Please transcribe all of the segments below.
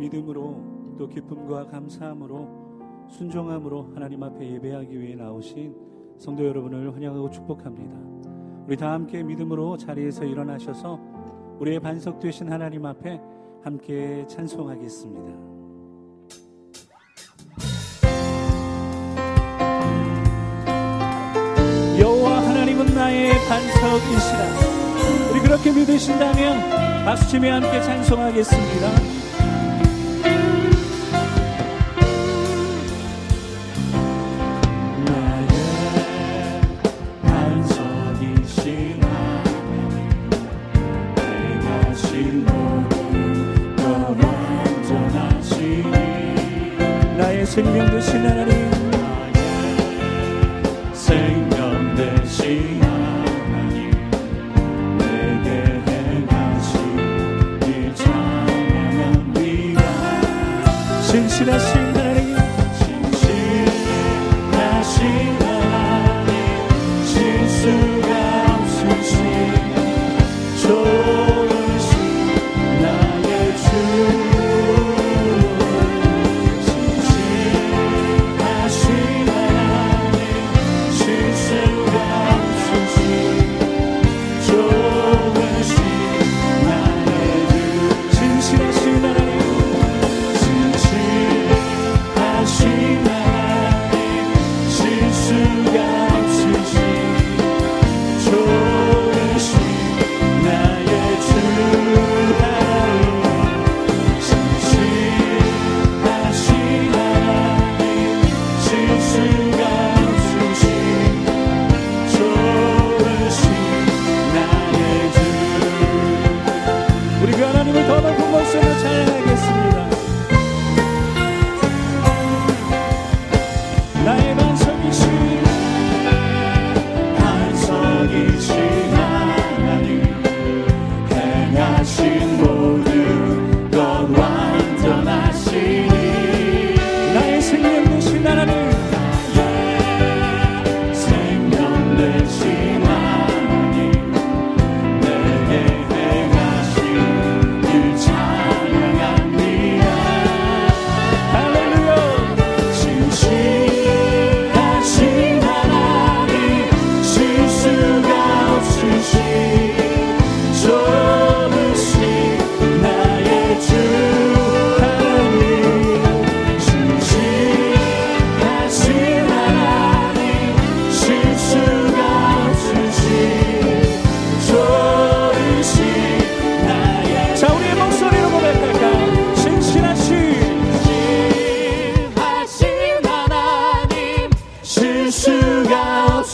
믿음으로 또 기쁨과 감사함으로 순종함으로 하나님 앞에 예배하기 위해 나오신 성도 여러분을 환영하고 축복합니다. 우리 다 함께 믿음으로 자리에서 일어나셔서 우리의 반석 되신 하나님 앞에 함께 찬송하겠습니다. 여호와 하나님은 나의 반석이시라. 우리 그렇게 믿으신다면 박수치며 함께 찬송하겠습니다.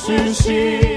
窒息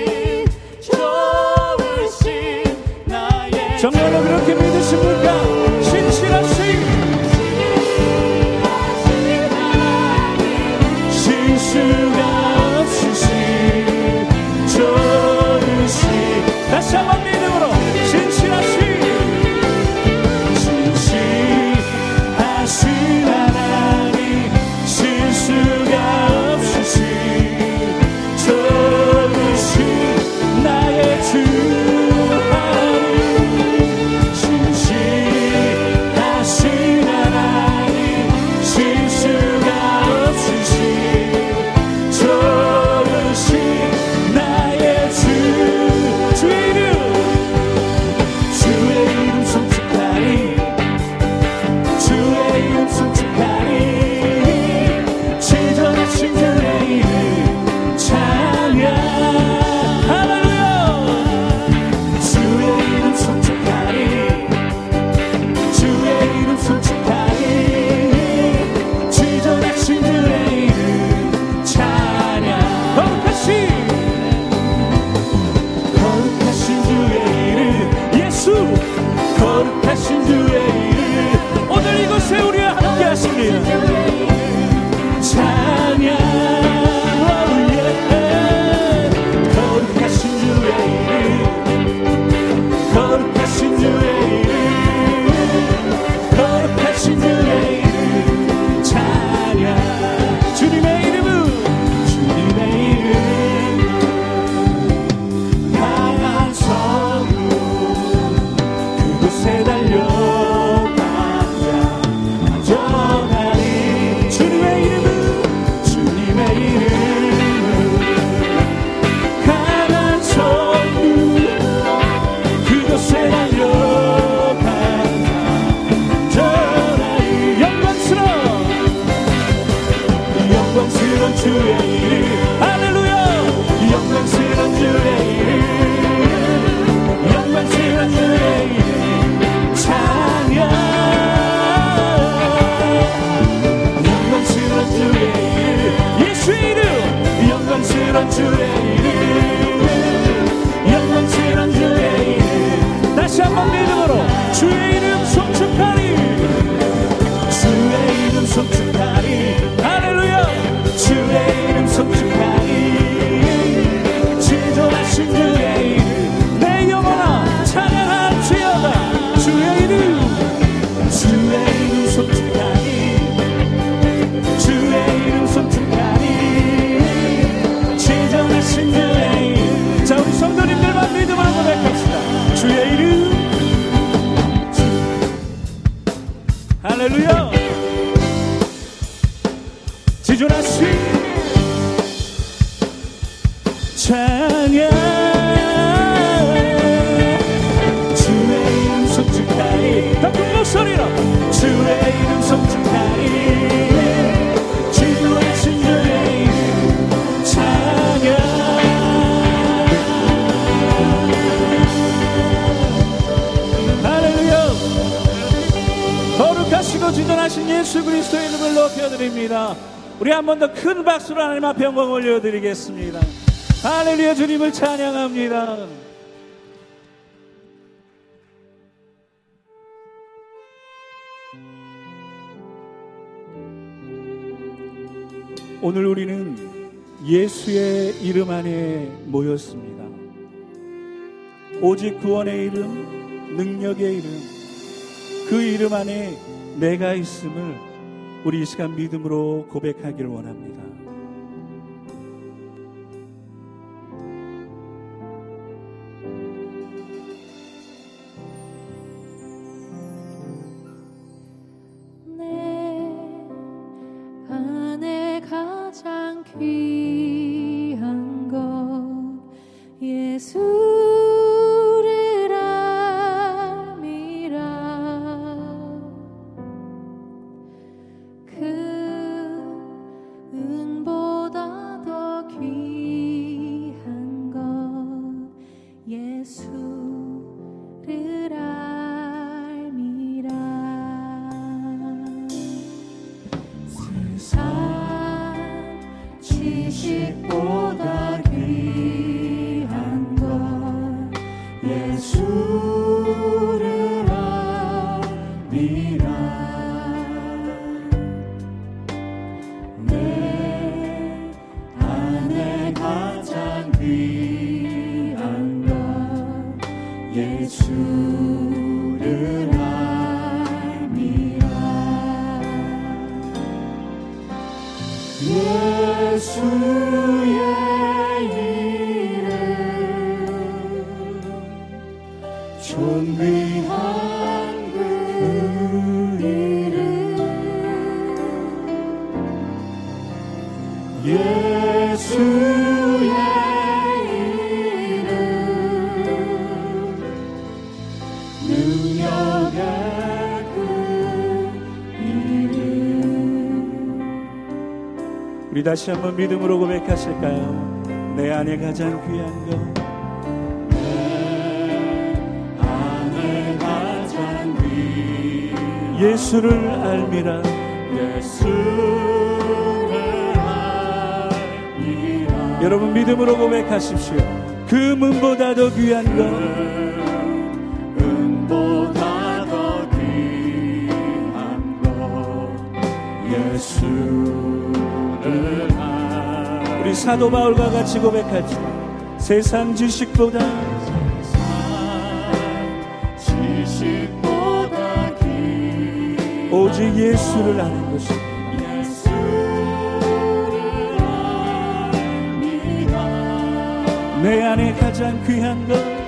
영광으로 주의 이름 송축하 할렐루야 거룩하시고 지존하신 예수 그리스도의 이름을 높여드립니다. 우리 한 번 더 큰 박수로 하나님 앞에 영광 올려드리겠습니다. 할렐루야 주님을 찬양합니다. 오늘 우리는 예수의 이름 안에 모였습니다. 오직 구원의 이름, 능력의 이름, 그 이름 안에 내가 있음을 우리 이 시간 믿음으로 고백하기를 원합니다. 예수의 이름 능력의 그 이름. 우리 다시 한번 믿음으로 고백하실까요? 내 안에 가장 귀한 것. 안에 가장 귀 예수를 알미라. 예수 여러분 믿음으로 고백하십시오. 그 문보다 더 귀한 것 은보다 더 귀한 것 예수를 알 우리 사도 바울과 같이 고백합시다. 세상 지식보다 지식보다 귀 오직 예수를 아는 예수 내 안에 가장 귀한 것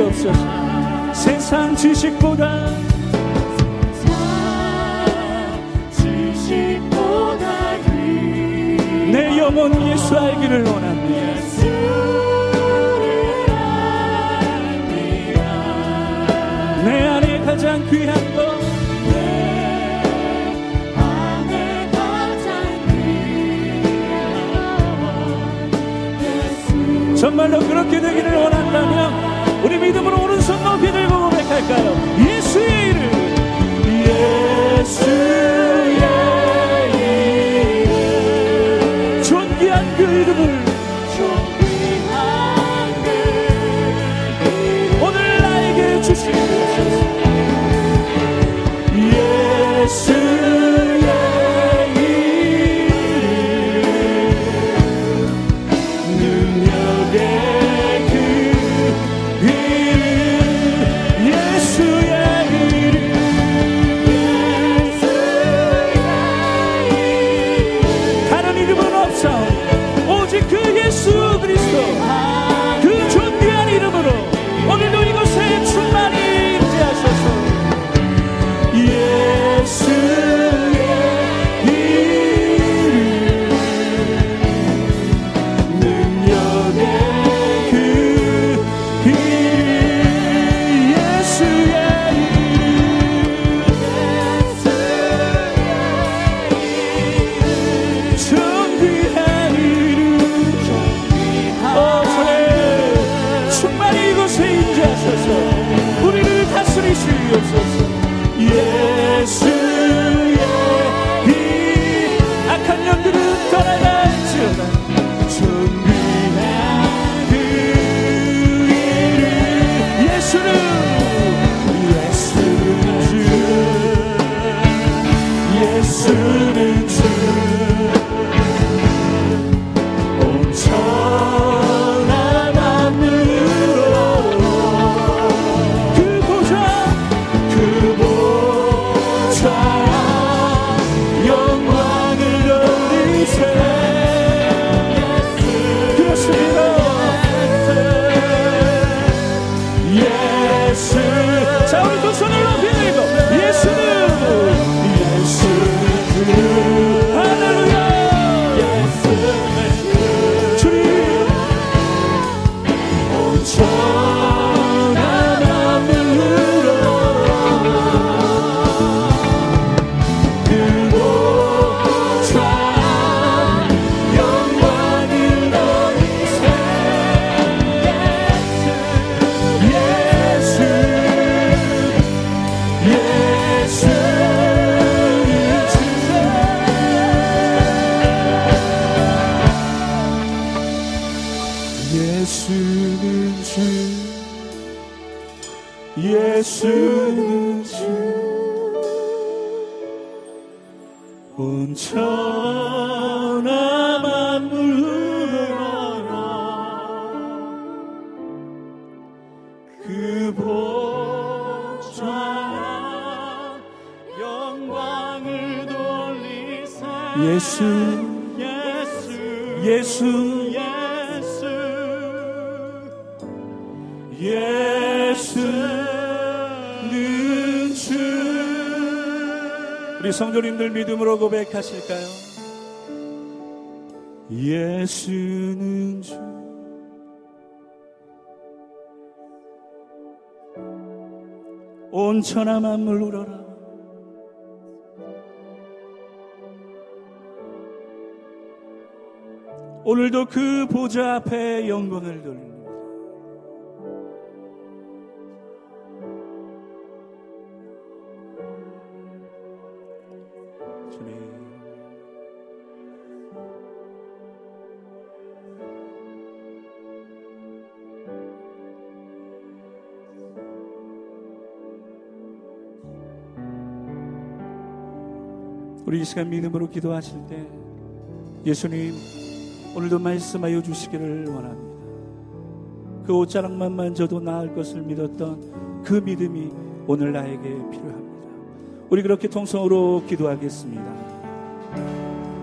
주시옵소서. 세상 지식보다 세상 지식보다 내 영혼 예수 알기를 원합니다. 주옵소서 예수 온천하 만물 흐르라. 그 보좌 영광을 돌리세 예수 예수. 예수. 우리 성도님들 믿음으로 고백하실까요? 예수는 주. 온천하 만물 우러라. 오늘도 그 보좌 앞에 영광을 돌려. 우리 이 시간 믿음으로 기도하실 때 예수님 오늘도 말씀하여 주시기를 원합니다. 그 옷자락만 만져도 나을 것을 믿었던 그 믿음이 오늘 나에게 필요합니다. 우리 그렇게 통성으로 기도하겠습니다.